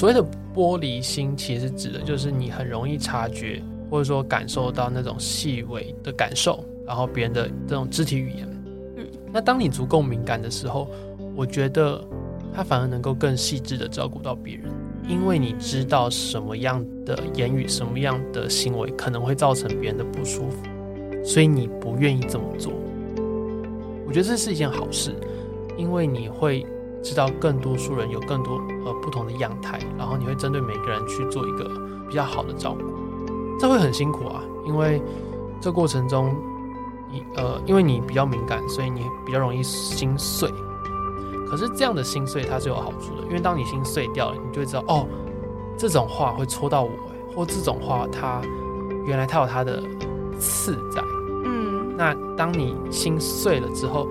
所谓的玻璃心，其实指的就是你很容易察觉或者说感受到那种细微的感受，然后别人的这种肢体语言。嗯，那当你足够敏感的时候，我觉得他反而能够更细致的照顾到别人，因为你知道什么样的言语、什么样的行为可能会造成别人的不舒服，所以你不愿意这么做。我觉得这是一件好事，因为你会。知道更多数人有更多呃不同的样态，然后你会针对每个人去做一个比较好的照顾，这会很辛苦啊，因为这过程中你呃因为你比较敏感，所以你比较容易心碎。可是这样的心碎它是有好处的，因为当你心碎掉了，你就会知道哦，这种话会戳到我，或这种话它原来它有它的刺在。嗯，那当你心碎了之后。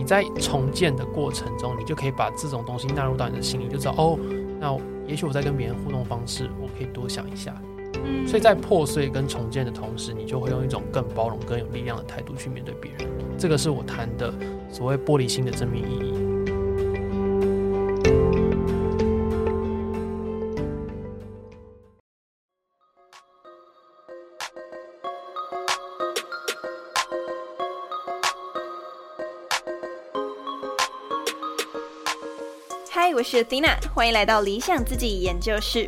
你在重建的过程中，你就可以把这种东西纳入到你的心里，就知道哦，那也许我在跟别人互动方式，我可以多想一下。嗯，所以在破碎跟重建的同时，你就会用一种更包容、更有力量的态度去面对别人。这个是我谈的所谓玻璃心的正面意义。是 Dina，欢迎来到理想自己研究室。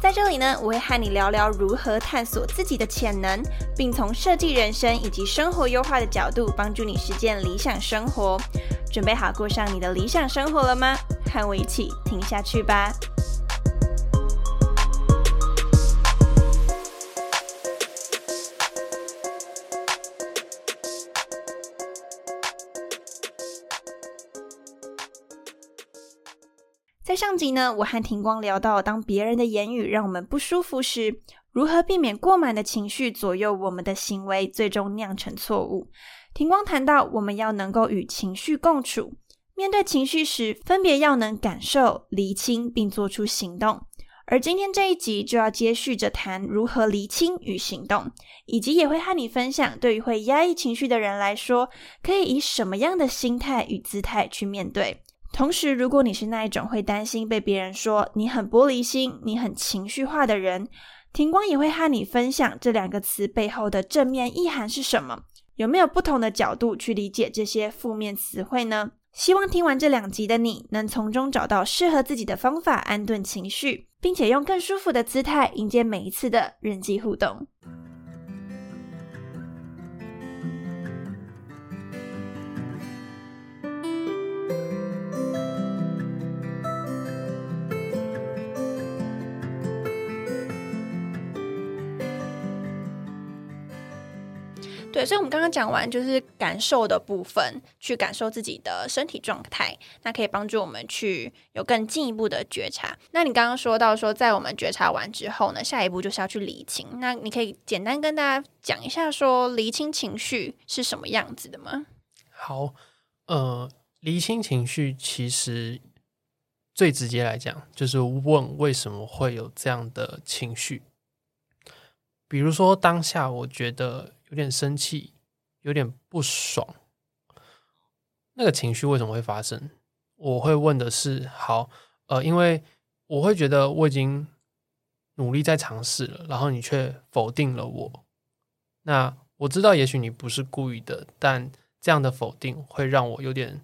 在这里呢，我会和你聊聊如何探索自己的潜能，并从设计人生以及生活优化的角度，帮助你实践理想生活。准备好过上你的理想生活了吗？和我一起听下去吧。上集呢，我和庭光聊到，当别人的言语让我们不舒服时，如何避免过满的情绪左右我们的行为，最终酿成错误。庭光谈到，我们要能够与情绪共处，面对情绪时，分别要能感受、厘清，并做出行动。而今天这一集就要接续着谈如何厘清与行动，以及也会和你分享，对于会压抑情绪的人来说，可以以什么样的心态与姿态去面对。同时，如果你是那一种会担心被别人说你很玻璃心、你很情绪化的人，庭光也会和你分享这两个词背后的正面意涵是什么。有没有不同的角度去理解这些负面词汇呢？希望听完这两集的你能从中找到适合自己的方法，安顿情绪，并且用更舒服的姿态迎接每一次的人际互动。对，所以我们刚刚讲完就是感受的部分，去感受自己的身体状态，那可以帮助我们去有更进一步的觉察。那你刚刚说到说，在我们觉察完之后呢，下一步就是要去理清。那你可以简单跟大家讲一下，说理清情绪是什么样子的吗？好，呃，理清情绪其实最直接来讲，就是问为什么会有这样的情绪。比如说当下，我觉得。有点生气，有点不爽，那个情绪为什么会发生？我会问的是：好，呃，因为我会觉得我已经努力在尝试了，然后你却否定了我。那我知道，也许你不是故意的，但这样的否定会让我有点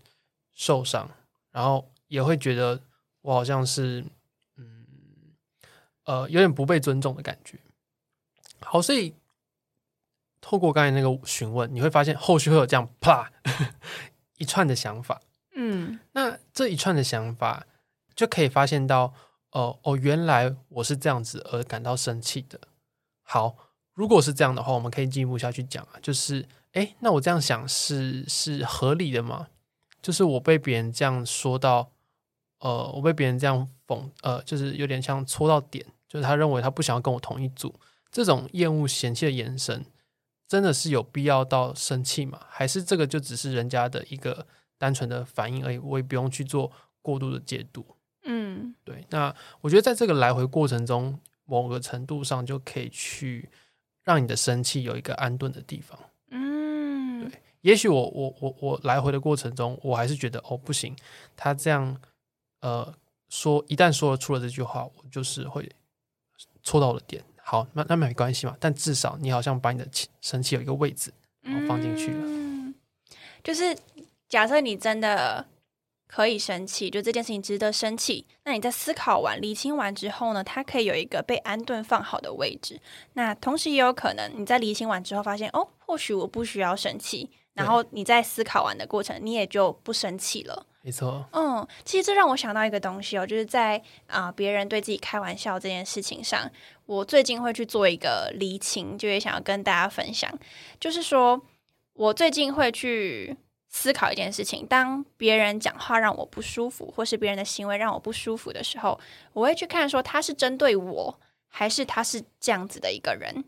受伤，然后也会觉得我好像是，嗯，呃，有点不被尊重的感觉。好，所以。透过刚才那个询问，你会发现后续会有这样啪 一串的想法。嗯，那这一串的想法就可以发现到，哦哦，原来我是这样子而感到生气的。好，如果是这样的话，我们可以进一步下去讲啊，就是，哎，那我这样想是是合理的吗？就是我被别人这样说到，呃，我被别人这样讽，呃，就是有点像戳到点，就是他认为他不想要跟我同一组，这种厌恶嫌弃的眼神。真的是有必要到生气吗？还是这个就只是人家的一个单纯的反应而已？我也不用去做过度的解读。嗯，对。那我觉得在这个来回过程中，某个程度上就可以去让你的生气有一个安顿的地方。嗯，对。也许我我我我来回的过程中，我还是觉得哦不行，他这样呃说一旦说了出了这句话，我就是会戳到我的点。好，那那没关系嘛，但至少你好像把你的气生气有一个位置，然后放进去了。嗯，就是假设你真的可以生气，就这件事情值得生气，那你在思考完、理清完之后呢，它可以有一个被安顿放好的位置。那同时也有可能你在理清完之后发现，哦，或许我不需要生气，然后你在思考完的过程，你也就不生气了。没错，嗯，其实这让我想到一个东西哦，就是在啊别人对自己开玩笑这件事情上，我最近会去做一个厘清，就也想要跟大家分享，就是说我最近会去思考一件事情，当别人讲话让我不舒服，或是别人的行为让我不舒服的时候，我会去看说他是针对我，还是他是这样子的一个人。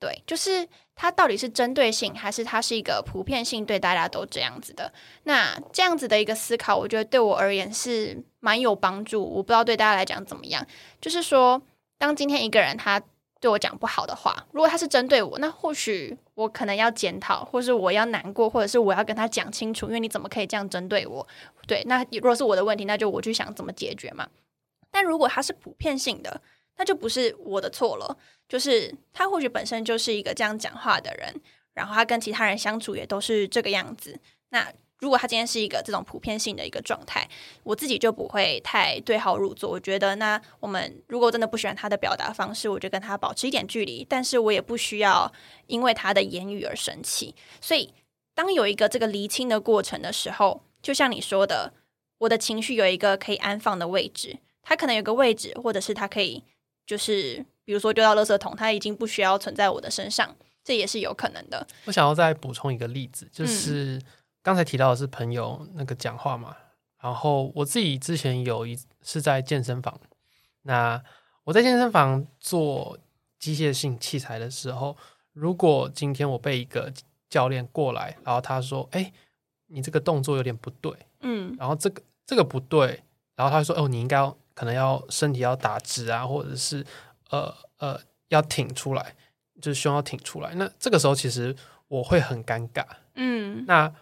对，就是它到底是针对性，还是它是一个普遍性，对大家都这样子的？那这样子的一个思考，我觉得对我而言是蛮有帮助。我不知道对大家来讲怎么样。就是说，当今天一个人他对我讲不好的话，如果他是针对我，那或许我可能要检讨，或是我要难过，或者是我要跟他讲清楚，因为你怎么可以这样针对我？对，那如果是我的问题，那就我去想怎么解决嘛。但如果他是普遍性的，那就不是我的错了。就是他或许本身就是一个这样讲话的人，然后他跟其他人相处也都是这个样子。那如果他今天是一个这种普遍性的一个状态，我自己就不会太对号入座。我觉得，那我们如果真的不喜欢他的表达方式，我就跟他保持一点距离。但是我也不需要因为他的言语而生气。所以，当有一个这个厘清的过程的时候，就像你说的，我的情绪有一个可以安放的位置，他可能有个位置，或者是他可以就是。比如说丢到垃圾桶，它已经不需要存在我的身上，这也是有可能的。我想要再补充一个例子，就是刚才提到的是朋友那个讲话嘛，然后我自己之前有一是在健身房，那我在健身房做机械性器材的时候，如果今天我被一个教练过来，然后他说：“哎，你这个动作有点不对。”嗯，然后这个这个不对，然后他说：“哦，你应该要可能要身体要打直啊，或者是。”呃呃，要挺出来，就是胸要挺出来。那这个时候其实我会很尴尬，嗯。那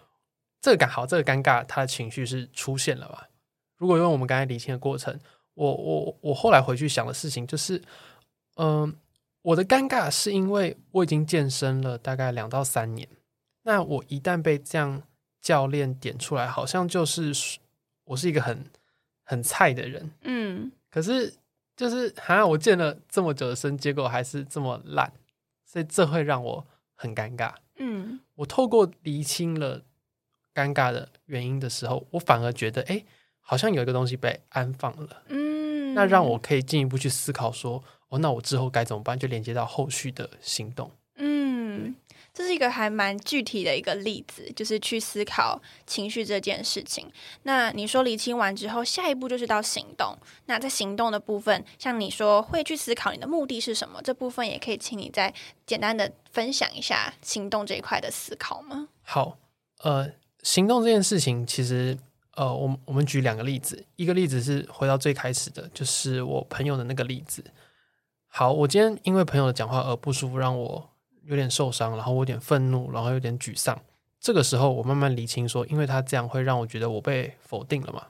这个尴好，这个尴尬，他的情绪是出现了吧？如果用我们刚才理清的过程，我我我后来回去想的事情就是，嗯，我的尴尬是因为我已经健身了大概两到三年，那我一旦被这样教练点出来，好像就是我是一个很很菜的人，嗯。可是。就是好像我健了这么久的身，结果还是这么烂，所以这会让我很尴尬。嗯，我透过厘清了尴尬的原因的时候，我反而觉得，哎，好像有一个东西被安放了。嗯，那让我可以进一步去思考说，哦，那我之后该怎么办？就连接到后续的行动。嗯。这是一个还蛮具体的一个例子，就是去思考情绪这件事情。那你说理清完之后，下一步就是到行动。那在行动的部分，像你说会去思考你的目的是什么，这部分也可以请你再简单的分享一下行动这一块的思考吗？好，呃，行动这件事情，其实呃，我们我们举两个例子，一个例子是回到最开始的，就是我朋友的那个例子。好，我今天因为朋友的讲话而不舒服，让我。有点受伤，然后我有点愤怒，然后有点沮丧。这个时候，我慢慢理清说，因为他这样会让我觉得我被否定了嘛。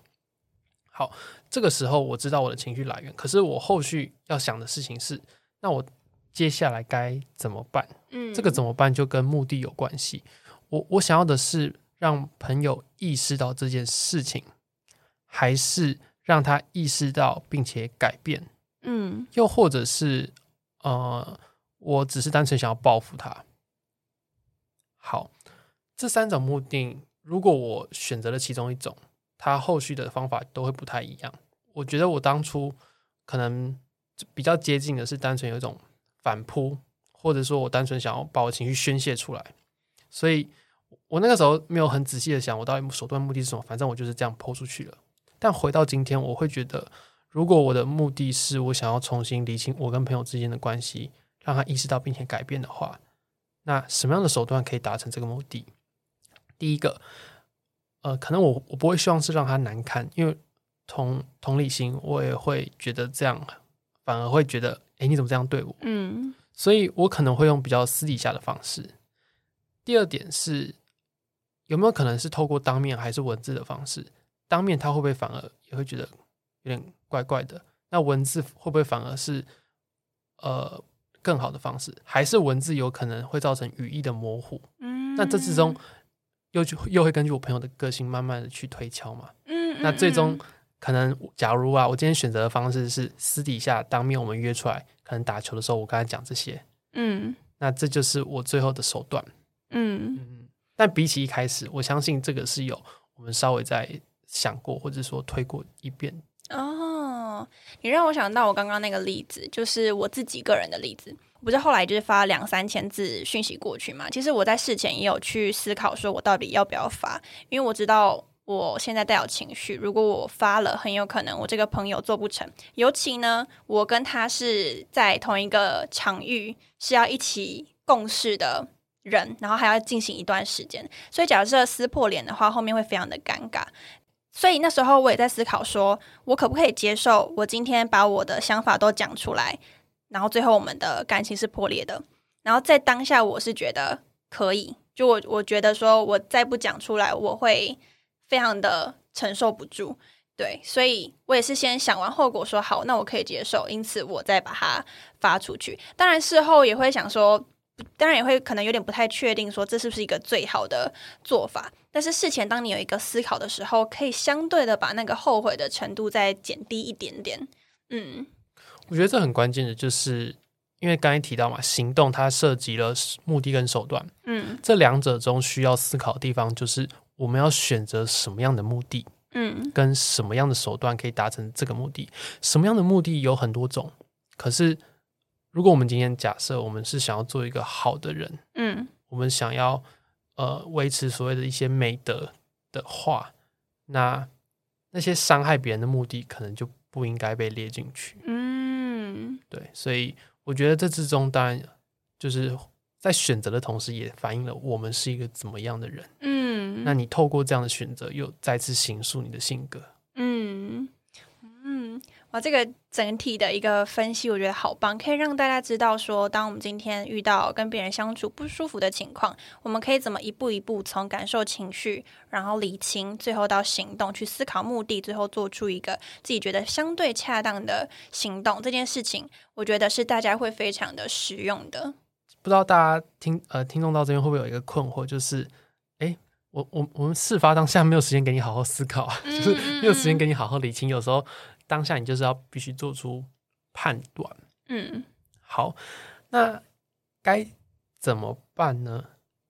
好，这个时候我知道我的情绪来源，可是我后续要想的事情是，那我接下来该怎么办？嗯，这个怎么办就跟目的有关系。我我想要的是让朋友意识到这件事情，还是让他意识到并且改变？嗯，又或者是呃。我只是单纯想要报复他。好，这三种目的，如果我选择了其中一种，他后续的方法都会不太一样。我觉得我当初可能比较接近的是单纯有一种反扑，或者说我单纯想要把我情绪宣泄出来。所以我那个时候没有很仔细的想我到底手段目的是什么，反正我就是这样抛出去了。但回到今天，我会觉得，如果我的目的是我想要重新理清我跟朋友之间的关系。让他意识到并且改变的话，那什么样的手段可以达成这个目的？第一个，呃，可能我我不会希望是让他难堪，因为同同理心，我也会觉得这样反而会觉得，哎，你怎么这样对我？嗯，所以我可能会用比较私底下的方式。第二点是，有没有可能是透过当面还是文字的方式？当面他会不会反而也会觉得有点怪怪的。那文字会不会反而是呃更好的方式？还是文字有可能会造成语义的模糊？嗯，那这之中又就又会根据我朋友的个性慢慢的去推敲嘛。嗯，嗯，那最终嗯可能，假如啊，我今天选择的方式是私底下当面我们约出来，可能打球的时候我跟他讲这些，嗯那这就是我最后的手段。嗯嗯，但比起一开始，我相信这个是有我们稍微在想过，或者说推过一遍。哦，你让我想到我刚刚那个例子，就是我自己个人的例子。不是后来就是发两三千字讯息过去嘛？其实我在事前也有去思考，说我到底要不要发，因为我知道我现在带有情绪，如果我发了，很有可能我这个朋友做不成。尤其呢，我跟他是在同一个场域，是要一起共事的人，然后还要进行一段时间，所以假设撕破脸的话，后面会非常的尴尬。所以那时候我也在思考说，我可不可以接受我今天把我的想法都讲出来，然后最后我们的感情是破裂的。然后在当下，我是觉得可以，就我我觉得说我再不讲出来，我会非常的承受不住。对，所以我也是先想完后果说好，那我可以接受，因此我再把它发出去。当然事后也会想说，当然也会可能有点不太确定，说这是不是一个最好的做法。但是事前当你有一个思考的时候，可以相对的把那个后悔的程度再减低一点点。嗯我觉得这很关键的，就是因为刚才提到嘛，行动它涉及了目的跟手段，嗯这两者中需要思考的地方，就是我们要选择什么样的目的，嗯跟什么样的手段可以达成这个目的。什么样的目的有很多种，可是如果我们今天假设我们是想要做一个好的人，嗯我们想要呃维持所谓的一些美德的话，那那些伤害别人的目的可能就不应该被列进去。嗯对，所以我觉得这之中当然就是在选择的同时，也反映了我们是一个怎么样的人。嗯，那你透过这样的选择，又再次形塑你的性格。嗯嗯，哇，这个整体的一个分析，我觉得好棒，可以让大家知道说，当我们今天遇到跟别人相处不舒服的情况，我们可以怎么一步一步从感受情绪，然后理清，最后到行动，去思考目的，最后做出一个自己觉得相对恰当的行动。这件事情，我觉得是大家会非常的实用的。不知道大家听呃听众到这边会不会有一个困惑，就是哎，我我我们事发当下没有时间给你好好思考啊，嗯 就是嗯没有时间给你好好理清。有时候当下你就是要必须做出判断。嗯好，那该怎么办呢？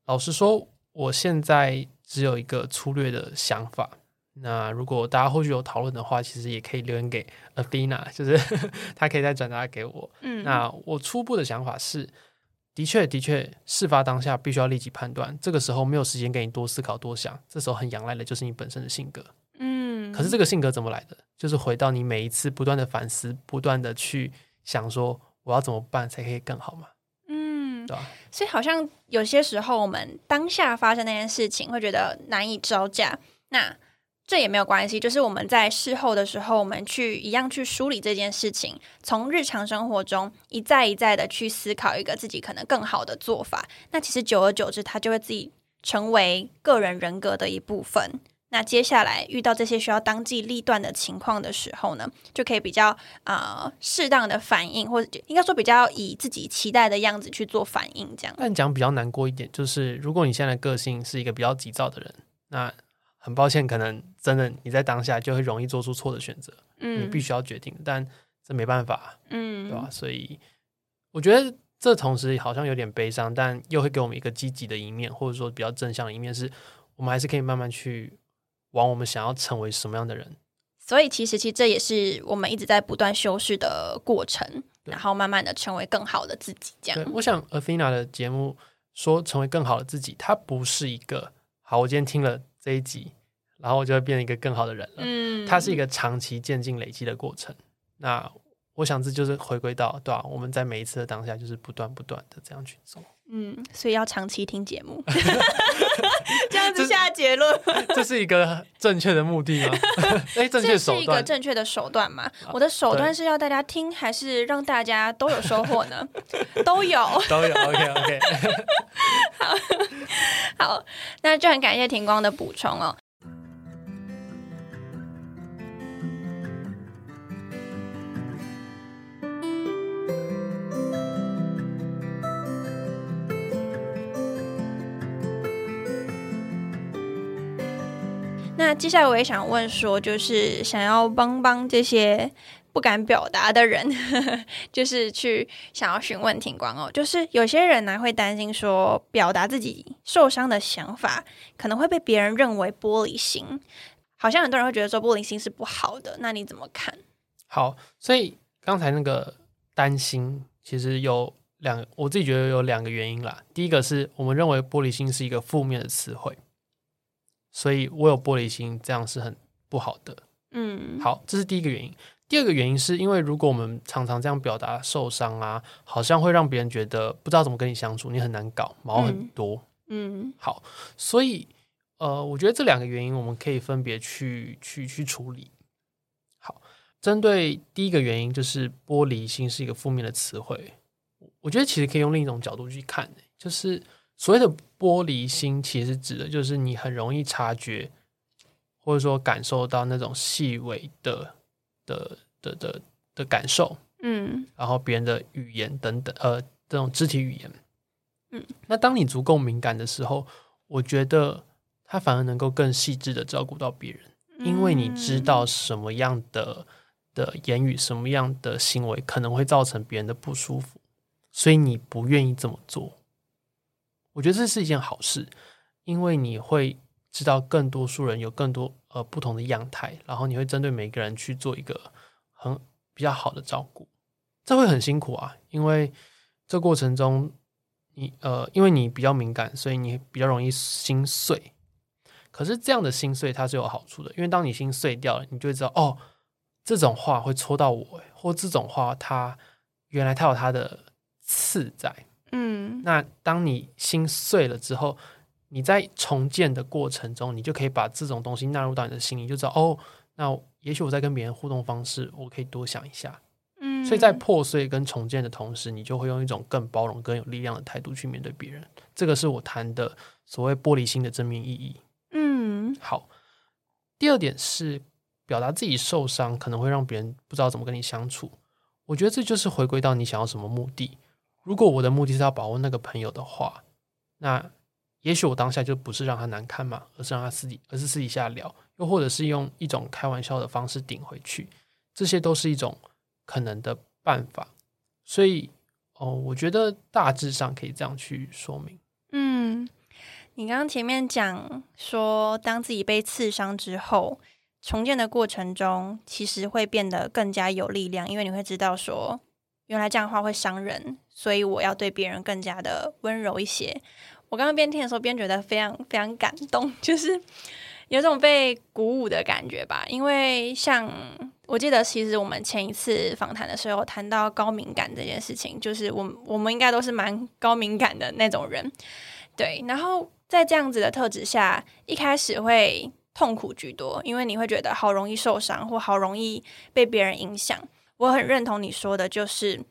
老实说，我现在只有一个粗略的想法。那如果大家后续有讨论的话，其实也可以留言给 Athena，就是 他可以再转达给我。嗯，那我初步的想法是，的确，的确，事发当下必须要立即判断，这个时候没有时间给你多思考、多想，这时候很仰赖的就是你本身的性格。嗯，可是这个性格怎么来的？就是回到你每一次不断的反思，不断的去想说，我要怎么办才可以更好嘛？嗯对吧？所以好像有些时候，我们当下发生那件事情，会觉得难以招架。那这也没有关系，就是我们在事后的时候，我们去一样去梳理这件事情，从日常生活中一再一再的去思考一个自己可能更好的做法。那其实久而久之，它就会自己成为个人人格的一部分。那接下来遇到这些需要当机立断的情况的时候呢，就可以比较啊适当的反应，或者应该说比较以自己期待的样子去做反应，这样。但讲比较难过一点，就是如果你现在的个性是一个比较急躁的人，那很抱歉，可能真的你在当下就会容易做出错的选择，嗯，你必须要决定，但这没办法，嗯，对吧？所以我觉得这同时好像有点悲伤，但又会给我们一个积极的一面，或者说比较正向的一面，是我们还是可以慢慢去往我们想要成为什么样的人。所以其实其实这也是我们一直在不断修饰的过程，然后慢慢的成为更好的自己，这对，样。我想 Athena 的节目说成为更好的自己，它不是一个好，我今天听了这一集，然后我就会变成一个更好的人了。嗯它是一个长期渐进累积的过程。那我想这就是回归到对吧、我们在每一次的当下，就是不断不断的这样去做，嗯，所以要长期听节目，这样子下结论。这是一个正确的目的吗？哎，正确这是一个。正确的手段嘛？我的手段是要大家听，还是让大家都有收获呢？都有。都有 OK OK，好，那就很感谢庭光的补充哦。那接下来我也想问说，就是想要帮帮这些不敢表达的人，就是去想要询问庭光哦。就是有些人呢会担心说，表达自己受伤的想法可能会被别人认为玻璃心，好像很多人会觉得说玻璃心是不好的。那你怎么看？好，所以刚才那个担心，其实有两，我自己觉得有两个原因啦。第一个是我们认为玻璃心是一个负面的词汇。所以我有玻璃心，这样是很不好的。嗯，好，这是第一个原因。第二个原因是因为如果我们常常这样表达受伤啊，好像会让别人觉得不知道怎么跟你相处，你很难搞，毛很多。嗯，好，所以呃，我觉得这两个原因我们可以分别去去去处理。好，针对第一个原因，就是玻璃心是一个负面的词汇，我觉得其实可以用另一种角度去看，就是。所谓的玻璃心，其实指的就是你很容易察觉，或者说感受到那种细微的的的的的感受，嗯，然后别人的语言等等，呃，这种肢体语言，嗯，那当你足够敏感的时候，我觉得他反而能够更细致的照顾到别人，因为你知道什么样的的言语，什么样的行为可能会造成别人的不舒服，所以你不愿意这么做。我觉得这是一件好事，因为你会知道更多数人有更多呃不同的样态，然后你会针对每个人去做一个很比较好的照顾。这会很辛苦啊，因为这过程中你呃，因为你比较敏感，所以你比较容易心碎。可是这样的心碎它是有好处的，因为当你心碎掉了，你就会知道哦，这种话会戳到我，或这种话它原来它有它的刺在。嗯，那当你心碎了之后，你在重建的过程中，你就可以把这种东西纳入到你的心里，就知道哦，那也许我在跟别人互动方式，我可以多想一下。嗯，所以在破碎跟重建的同时，你就会用一种更包容、更有力量的态度去面对别人。这个是我谈的所谓玻璃心的正面意义。嗯，好。第二点是表达自己受伤，可能会让别人不知道怎么跟你相处。我觉得这就是回归到你想要什么目的。如果我的目的是要保护那个朋友的话，那也许我当下就不是让他难堪嘛，而是让他私底，而是私底下聊，又或者是用一种开玩笑的方式顶回去，这些都是一种可能的办法。所以，哦，我觉得大致上可以这样去说明。嗯，你刚刚前面讲说，当自己被刺伤之后，重建的过程中，其实会变得更加有力量，因为你会知道说。原来这样的话会伤人，所以我要对别人更加的温柔一些。我刚刚边听的时候边觉得非常非常感动，就是有种被鼓舞的感觉吧。因为像我记得，其实我们前一次访谈的时候谈到高敏感这件事情，就是我我们应该都是蛮高敏感的那种人，对。然后在这样子的特质下，一开始会痛苦居多，因为你会觉得好容易受伤，或好容易被别人影响。我很认同你说的，就是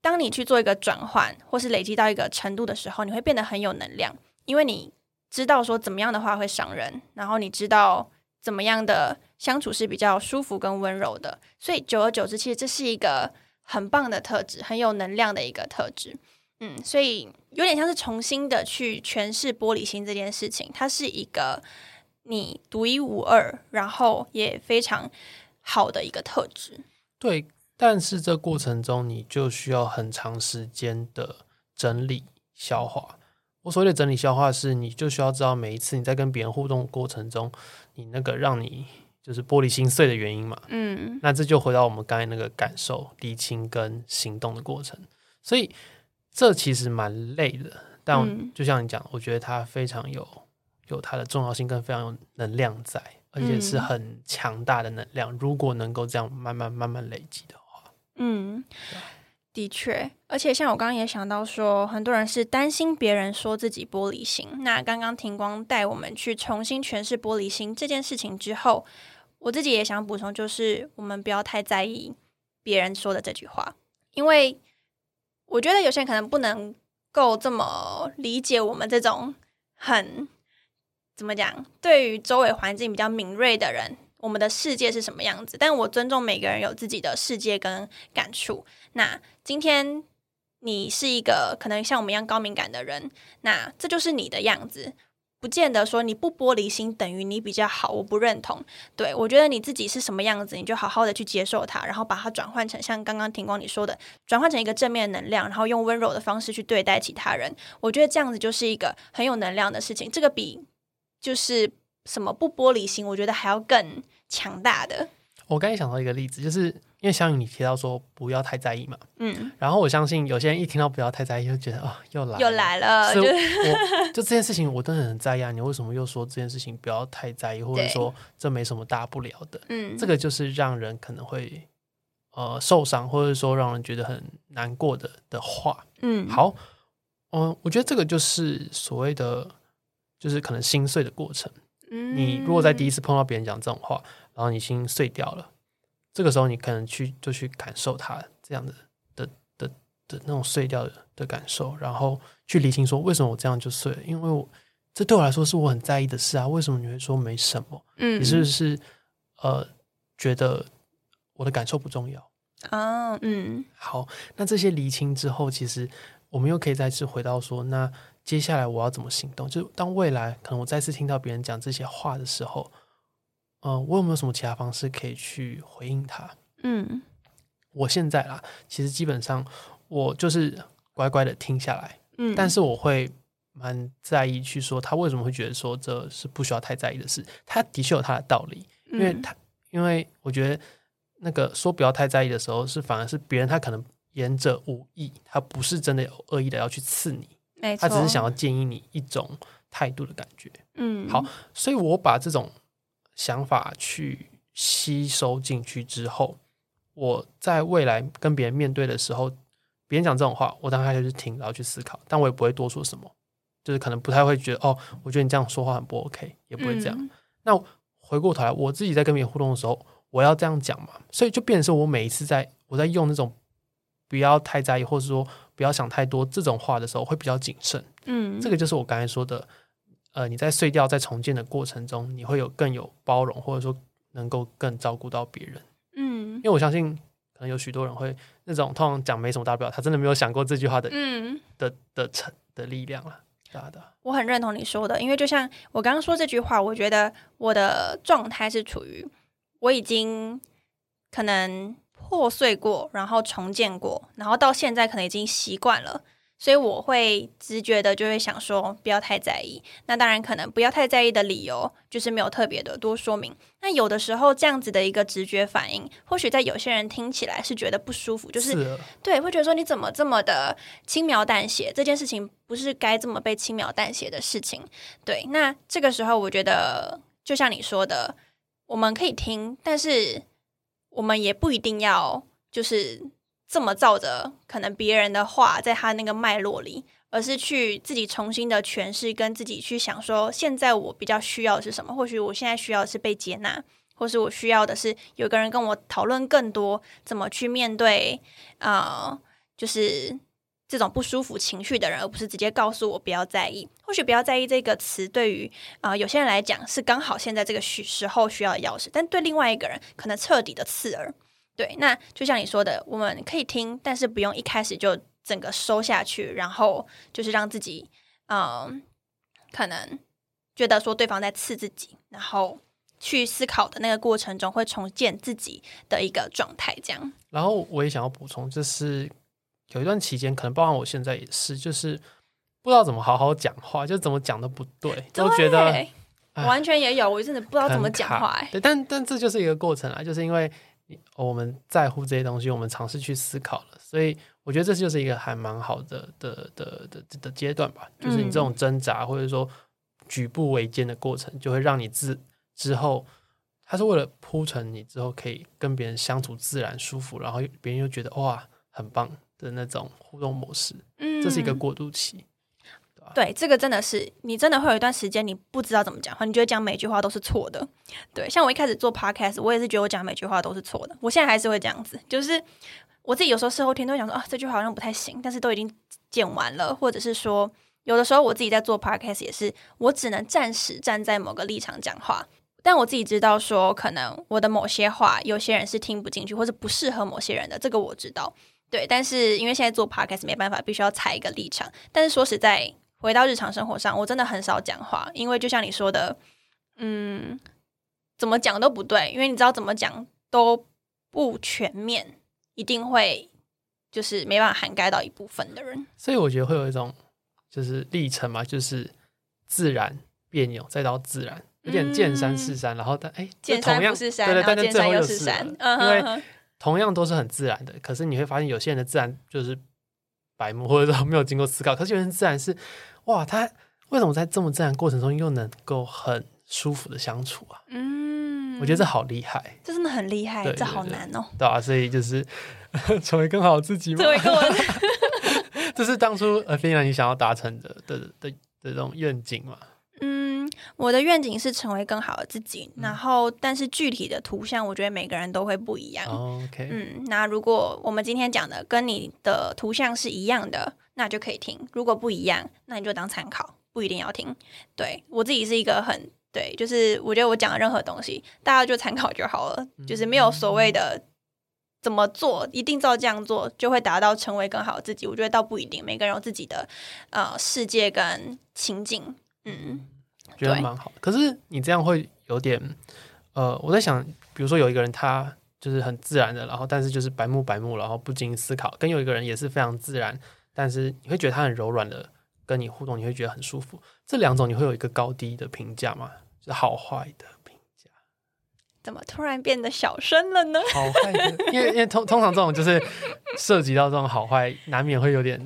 当你去做一个转换，或是累积到一个程度的时候，你会变得很有能量，因为你知道说怎么样的话会伤人，然后你知道怎么样的相处是比较舒服跟温柔的，所以久而久之，其实这是一个很棒的特质，很有能量的一个特质。嗯，所以有点像是重新的去诠释玻璃心这件事情，它是一个你独一无二，然后也非常好的一个特质。对，但是这过程中你就需要很长时间的整理消化。我所谓的整理消化，是你就需要知道每一次你在跟别人互动过程中，你那个让你就是玻璃心碎的原因嘛。嗯，那这就回到我们刚才那个感受、理清跟行动的过程。所以这其实蛮累的，但就像你讲，我觉得它非常有有它的重要性，跟非常有能量在。而且是很强大的能量，如果能够这样慢慢慢慢累积的话，嗯，的确。而且像我刚刚也想到说，很多人是担心别人说自己玻璃心。那刚刚庭光带我们去重新诠释玻璃心这件事情之后，我自己也想补充，就是我们不要太在意别人说的这句话，因为我觉得有些人可能不能够这么理解我们这种很。怎么讲？对于周围环境比较敏锐的人，我们的世界是什么样子？但我尊重每个人有自己的世界跟感触。那今天你是一个可能像我们一样高敏感的人，那这就是你的样子。不见得说你不玻璃心等于你比较好，我不认同。对我觉得你自己是什么样子，你就好好的去接受它，然后把它转换成像刚刚庭光你说的，转换成一个正面能量，然后用温柔的方式去对待其他人。我觉得这样子就是一个很有能量的事情。这个比就是什么不玻璃心，我觉得还要更强大的。我刚才想到一个例子，就是因为小雨你提到说不要太在意嘛，嗯，然后我相信有些人一听到不要太在意，就觉得啊又来又来了，是就我就这件事情我真的很在意啊，你为什么又说这件事情不要太在意，或者对说这没什么大不了的？嗯，这个就是让人可能会呃受伤，或者说让人觉得很难过的的话。嗯，好，嗯，我觉得这个就是所谓的，就是可能心碎的过程。嗯，你如果在第一次碰到别人讲这种话，然后你心碎掉了，这个时候你可能去就去感受它这样的的的的那种碎掉的的感受，然后去理清说为什么我这样就碎了，因为我这对我来说是我很在意的事啊，为什么你会说没什么？嗯，你是不是呃觉得我的感受不重要？啊，嗯好，那这些厘清之后，其实我们又可以再次回到说，那接下来我要怎么行动？就当未来可能我再次听到别人讲这些话的时候，嗯、我有没有什么其他方式可以去回应他？嗯我现在啦，其实基本上我就是乖乖的听下来，嗯，但是我会蛮在意去说他为什么会觉得说这是不需要太在意的事。他的确有他的道理，因为嗯他因为我觉得那个说不要太在意的时候，是反而是别人他可能言者无意，他不是真的有恶意的要去刺你，他只是想要建议你一种态度的感觉。嗯好所以我把这种想法去吸收进去之后，我在未来跟别人面对的时候，别人讲这种话，我当下就是听，然后去思考，但我也不会多说什么，就是可能不太会觉得哦，我觉得你这样说话很不 OK，也不会这样。嗯那回过头来，我自己在跟别人互动的时候，我要这样讲嘛，所以就变成是我每一次在我在用那种不要太在意，或者说不要想太多这种话的时候，会比较谨慎。嗯，这个就是我刚才说的，呃，你在碎掉、在重建的过程中，你会有更有包容，或者说能够更照顾到别人。嗯因为我相信，可能有许多人会那种通常讲没什么大不了，他真的没有想过这句话的、嗯。的的成的力量了。对啊，对啊，我很认同你说的，因为就像我刚刚说这句话，我觉得我的状态是处于我已经可能破碎过，然后重建过，然后到现在可能已经习惯了，所以我会直觉的就会想说不要太在意。那当然可能不要太在意的理由就是没有特别的多说明。那有的时候这样子的一个直觉反应，或许在有些人听起来是觉得不舒服，就是对，会觉得说你怎么这么的轻描淡写？这件事情不是该这么被轻描淡写的事情。对，那这个时候我觉得，就像你说的，我们可以听，但是我们也不一定要就是这么照着可能别人的话，在他那个脉络里，而是去自己重新的诠释，跟自己去想说，现在我比较需要的是什么？或许我现在需要的是被接纳。或是我需要的是有个人跟我讨论更多怎么去面对呃，就是这种不舒服情绪的人，而不是直接告诉我不要在意。或许不要在意这个词，对于啊、有些人来讲是刚好现在这个时时候需要的钥匙，但对另外一个人可能彻底的刺耳。对，那就像你说的，我们可以听，但是不用一开始就整个收下去，然后就是让自己嗯、可能觉得说对方在刺自己，然后去思考的那个过程中会重建自己的一个状态，这样。然后我也想要补充，就是有一段期间，可能包含我现在也是，就是不知道怎么好好讲话，就怎么讲都不对，都觉得哎完全也有，我真的不知道怎么讲话、哎，对，但但这就是一个过程啊，就是因为我们在乎这些东西，我们尝试去思考了，所以我觉得这就是一个还蛮好的的的的的的阶段吧。就是你这种挣扎或者说举步维艰的过程，就会让你自之后，它是为了铺陈你之后可以跟别人相处自然舒服，然后别人又觉得哇很棒的那种互动模式，嗯这是一个过渡期。对，这个真的是你真的会有一段时间你不知道怎么讲话，你觉得讲每句话都是错的。对，像我一开始做 podcast，我也是觉得我讲每句话都是错的，我现在还是会这样子，就是我自己有时候事后听都会想说啊，这句话好像不太行，但是都已经剪完了，或者是说有的时候我自己在做 podcast 也是，我只能暂时站在某个立场讲话。但我自己知道说，可能我的某些话，有些人是听不进去，或者不适合某些人的，这个我知道。对，但是因为现在做 podcast 没办法，必须要踩一个立场。但是说实在，回到日常生活上，我真的很少讲话，因为就像你说的，嗯，怎么讲都不对，因为你知道怎么讲都不全面，一定会就是没办法涵盖到一部分的人。所以我觉得会有一种就是历程嘛，就是自然别扭，再到自然，有点见山是山，然后但哎，见山不是山，对对，然后见山但是最后又是山因为同样都是很自然的，可是你会发现有些人的自然就是白目，或者说没有经过思考，可是有些人自然是哇，他为什么在这么自然过程中又能够很舒服的相处啊？嗯，我觉得这好厉害，这真的很厉害，对这好难哦。对啊，所以就是 成为更好的自己嘛这，位跟我这是当初呃，菲兰你想要达成的的的的的这种愿景嘛？嗯，我的愿景是成为更好的自己，嗯然后但是具体的图像，我觉得每个人都会不一样。哦 OK，嗯，那如果我们今天讲的跟你的图像是一样的，那就可以听；如果不一样，那你就当参考，不一定要听。对我自己是一个很对，就是我觉得我讲的任何东西，大家就参考就好了，就是没有所谓的怎么做，一定照这样做就会达到成为更好的自己。我觉得倒不一定，每个人有自己的呃世界跟情境。嗯，觉得蛮好。可是你这样会有点呃，我在想，比如说有一个人他就是很自然的，然后但是就是白目白目，然后不经思考，跟有一个人也是非常自然，但是你会觉得他很柔软的跟你互动，你会觉得很舒服。这两种你会有一个高低的评价吗？就是好坏的评价？怎么突然变得小声了呢？好坏的，因为因为通通常这种就是涉及到这种好坏，难免会有点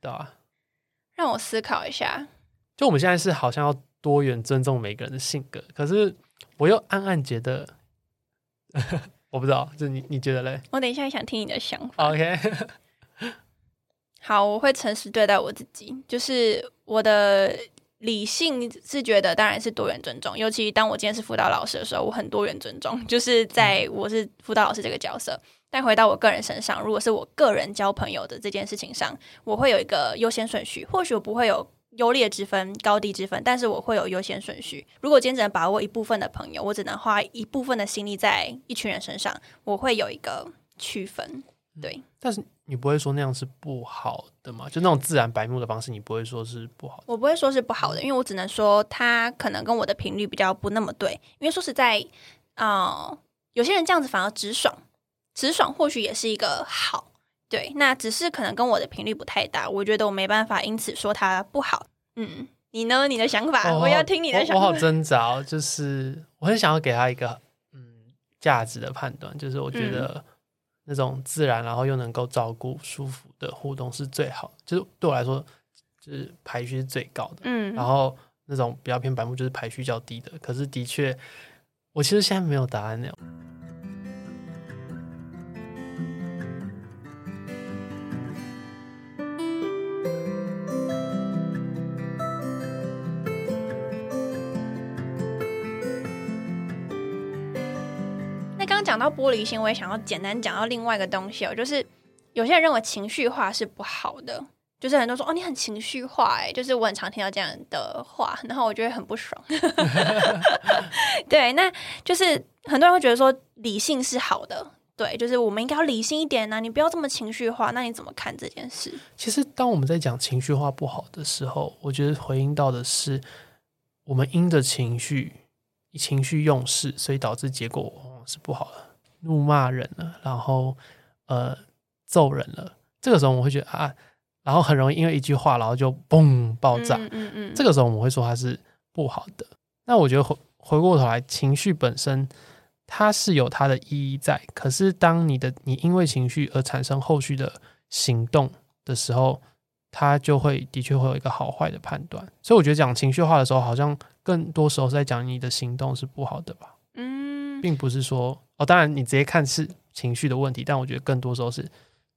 对吧？让我思考一下。就我们现在是好像要多元尊重每个人的性格，可是我又暗暗觉得，我不知道，就你你觉得嘞我等一下也想听你的想法。？OK，好，我会诚实对待我自己，就是我的理性是觉得当然是多元尊重，尤其当我今天是辅导老师的时候，我很多元尊重，就是在我是辅导老师这个角色。但回到我个人身上，如果是我个人交朋友的这件事情上，我会有一个优先顺序，或许我不会有。优劣之分、高低之分，但是我会有优先顺序。如果今天只能把握一部分的朋友，我只能花一部分的心力在一群人身上，我会有一个区分。对，但是你不会说那样是不好的嘛？就那种自然白目的方式，你不会说是不好的。我不会说是不好的，因为我只能说他可能跟我的频率比较不那么对。因为说实在，呃，有些人这样子反而直爽，直爽或许也是一个好。对，那只是可能跟我的频率不太搭，我觉得我没办法因此说他不好。嗯，你呢？你的想法，哦我要听你的想法。我我好挣扎哦，就是我很想要给他一个嗯价值的判断，就是我觉得那种自然，然后又能够照顾、舒服的互动是最好的，就是对我来说，就是排序是最高的。嗯，然后那种比较偏白目，就是排序较低的。可是的确，我其实现在没有答案那样。到玻璃心，我也想要简单讲到另外一个东西哦，就是有些人认为情绪化是不好的，就是很多说哦你很情绪化，哎，就是我很常听到这样的话，然后我觉得很不爽。对，那就是很多人会觉得说理性是好的，对，就是我们应该要理性一点呢、你不要这么情绪化。那你怎么看这件事？其实，当我们在讲情绪化不好的时候，我觉得回应到的是，我们因着情绪、情绪用事，所以导致结果往往是不好的，怒骂人了，然后呃揍人了。这个时候我们会觉得啊，然后很容易因为一句话，然后就嘣爆炸。嗯嗯嗯，这个时候我们会说它是不好的。那我觉得回回过头来，情绪本身它是有它的意义在，可是当你的你因为情绪而产生后续的行动的时候，它就会的确会有一个好坏的判断。所以我觉得讲情绪化的时候，好像更多时候是在讲你的行动是不好的吧，嗯并不是说哦，当然你直接看是情绪的问题，但我觉得更多时候是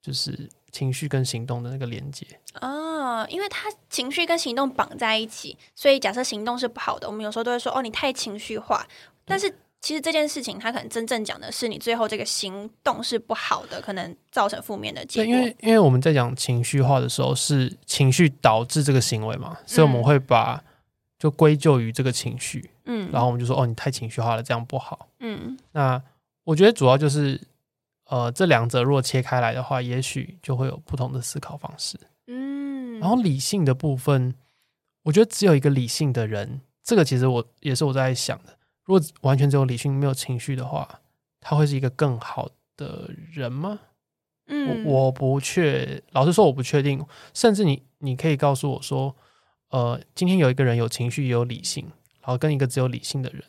就是情绪跟行动的那个连接。哦，因为他情绪跟行动绑在一起，所以假设行动是不好的，我们有时候都会说哦，你太情绪化。但是其实这件事情，它可能真正讲的是你最后这个行动是不好的，可能造成负面的结，果。因为因为我们在讲情绪化的时候，是情绪导致这个行为嘛，所以我们嗯会把就归咎于这个情绪，嗯，然后我们就说哦，你太情绪化了，这样不好。嗯那我觉得主要就是呃，这两者如果切开来的话，也许就会有不同的思考方式。嗯，然后理性的部分，我觉得只有一个理性的人，这个其实我也是我在想的。如果完全只有理性没有情绪的话，他会是一个更好的人吗？嗯，我我不确，老实说我不确定。甚至你你可以告诉我说，呃，今天有一个人有情绪也有理性，然后跟一个只有理性的人，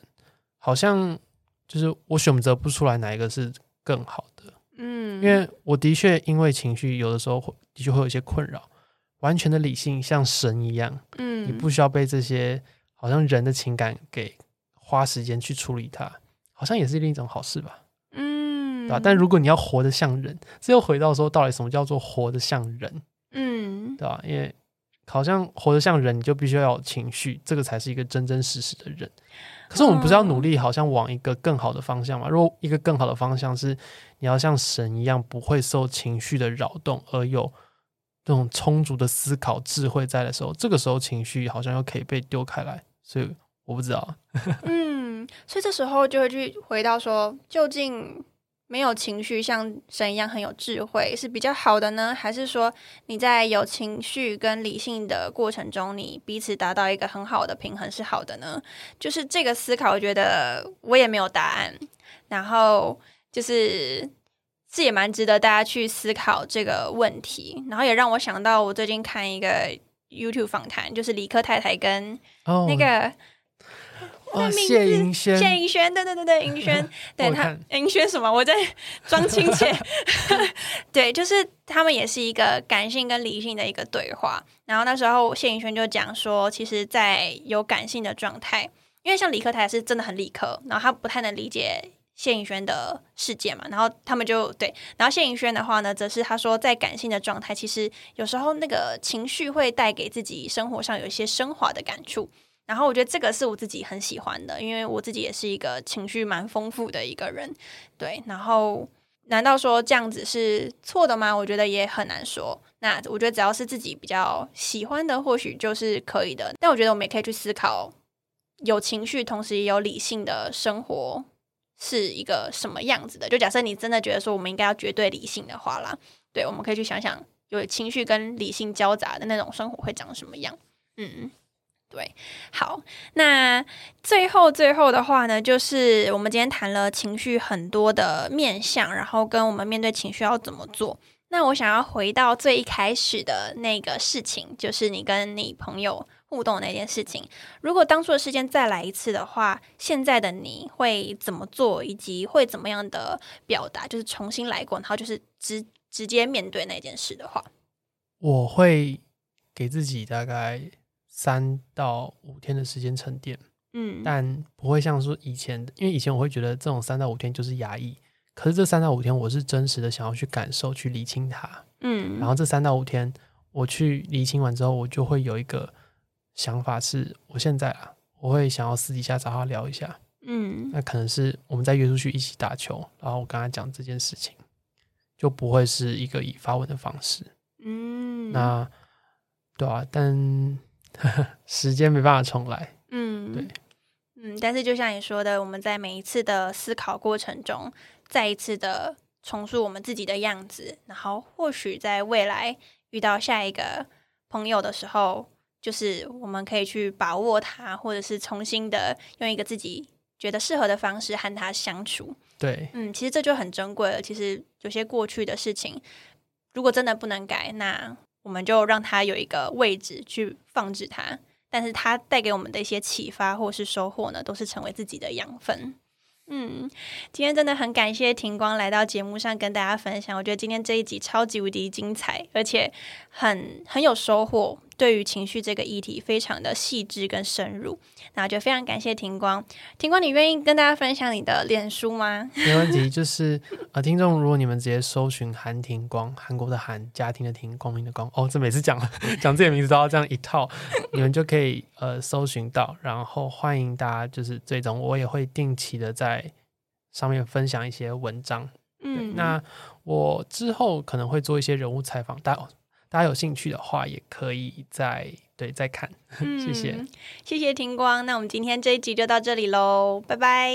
好像就是我选择不出来哪一个是更好的。嗯，因为我的确因为情绪有的时候会的确会有一些困扰。完全的理性像神一样，嗯，你不需要被这些好像人的情感给花时间去处理它，好像也是另一种好事吧。嗯，对吧？但如果你要活得像人，这又回到说，到底什么叫做活得像人？嗯，对吧？因为好像活得像人，你就必须要有情绪，这个才是一个真真实实的人。可是我们不是要努力，好像往一个更好的方向嘛？如果一个更好的方向是你要像神一样，不会受情绪的扰动，而有这种充足的思考智慧在的时候，这个时候情绪好像又可以被丢开来。所以我不知道。嗯，所以这时候就会去回到说，究竟没有情绪像神一样很有智慧是比较好的呢，还是说你在有情绪跟理性的过程中，你彼此达到一个很好的平衡是好的呢？就是这个思考，我觉得我也没有答案。然后就是这也蛮值得大家去思考这个问题，然后也让我想到我最近看一个 YouTube 访谈，就是李克太太跟哦，那个。哦，谢盈萱，谢盈萱，对对对对，盈萱，对他我看 盈萱什么？我在装亲切，对，就是他们也是一个感性跟理性的一个对话。然后那时候谢盈萱就讲说，其实，在有感性的状态，因为像理科台是真的很理科，然后他不太能理解谢盈萱的世界嘛，然后他们就对，然后谢盈萱的话呢，则是他说，在感性的状态，其实有时候那个情绪会带给自己生活上有一些升华的感触。然后我觉得这个是我自己很喜欢的，因为我自己也是一个情绪蛮丰富的一个人，对。然后难道说这样子是错的吗？我觉得也很难说。那我觉得只要是自己比较喜欢的，或许就是可以的。但我觉得我们也可以去思考，有情绪同时也有理性的生活是一个什么样子的。就假设你真的觉得说我们应该要绝对理性的话啦，对，我们可以去想想有情绪跟理性交杂的那种生活会长什么样。嗯。对，好，那最后最后的话呢，就是我们今天谈了情绪很多的面向，然后跟我们面对情绪要怎么做。那我想要回到最一开始的那个事情，就是你跟你朋友互动的那件事情。如果当初的事件再来一次的话，现在的你会怎么做，以及会怎么样的表达？就是重新来过，然后就是直直接面对那件事的话，我会给自己大概三到五天的时间沉淀，嗯，但不会像说以前，因为以前我会觉得这种三到五天就是压抑，可是这三到五天我是真实的想要去感受、去理清它，嗯，然后这三到五天我去理清完之后，我就会有一个想法是，我现在啊，我会想要私底下找他聊一下，嗯。那可能是我们再约出去一起打球，然后我跟他讲这件事情，就不会是一个以发文的方式。嗯，那对啊，但 时间没办法重来。嗯，对，嗯，但是就像你说的，我们在每一次的思考过程中，再一次的重塑我们自己的样子，然后或许在未来遇到下一个朋友的时候，就是我们可以去把握他，或者是重新的用一个自己觉得适合的方式和他相处。对，嗯，其实这就很珍贵了。其实有些过去的事情，如果真的不能改，那我们就让它有一个位置去放置它。但是它带给我们的一些启发或是收获呢，都是成为自己的养分。嗯，今天真的很感谢庭光来到节目上跟大家分享。我觉得今天这一集超级无敌精彩，而且很很有收获。对于情绪这个议题，非常的细致跟深入。那就非常感谢庭光。庭光，你愿意跟大家分享你的脸书吗？没问题。就是呃，听众，如果你们直接搜寻韩庭光，韩国的韩，家庭的庭，光明的光，哦，这每次讲讲自己名字都要这样一套，你们就可以呃搜寻到。然后欢迎大家就是追踪，我也会定期的在上面分享一些文章。嗯，那我之后可能会做一些人物采访，大家大家有兴趣的话，也可以再对再看。谢谢嗯，谢谢庭光。那我们今天这一集就到这里喽，拜拜。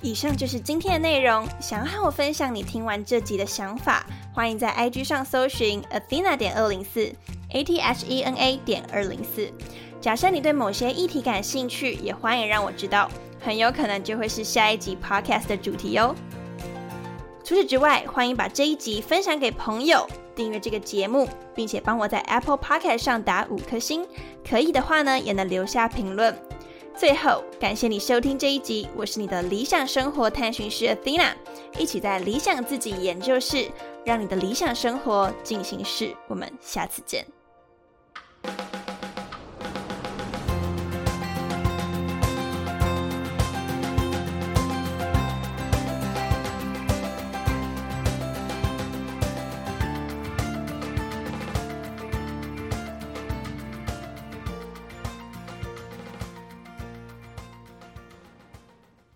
以上就是今天的内容。想要和我分享你听完这集的想法，欢迎在 IG 上搜寻 Athena 点二零四 a t h e n a 点二零四。假设你对某些议题感兴趣，也欢迎让我知道，很有可能就会是下一集 podcast 的主题哦。除此之外，欢迎把这一集分享给朋友，订阅这个节目，并且帮我在 Apple Podcast 上打五颗星。可以的话呢，也能留下评论。最后，感谢你收听这一集，我是你的理想生活探寻师 Athena，一起在理想自己研究室，让你的理想生活进行式。我们下次见。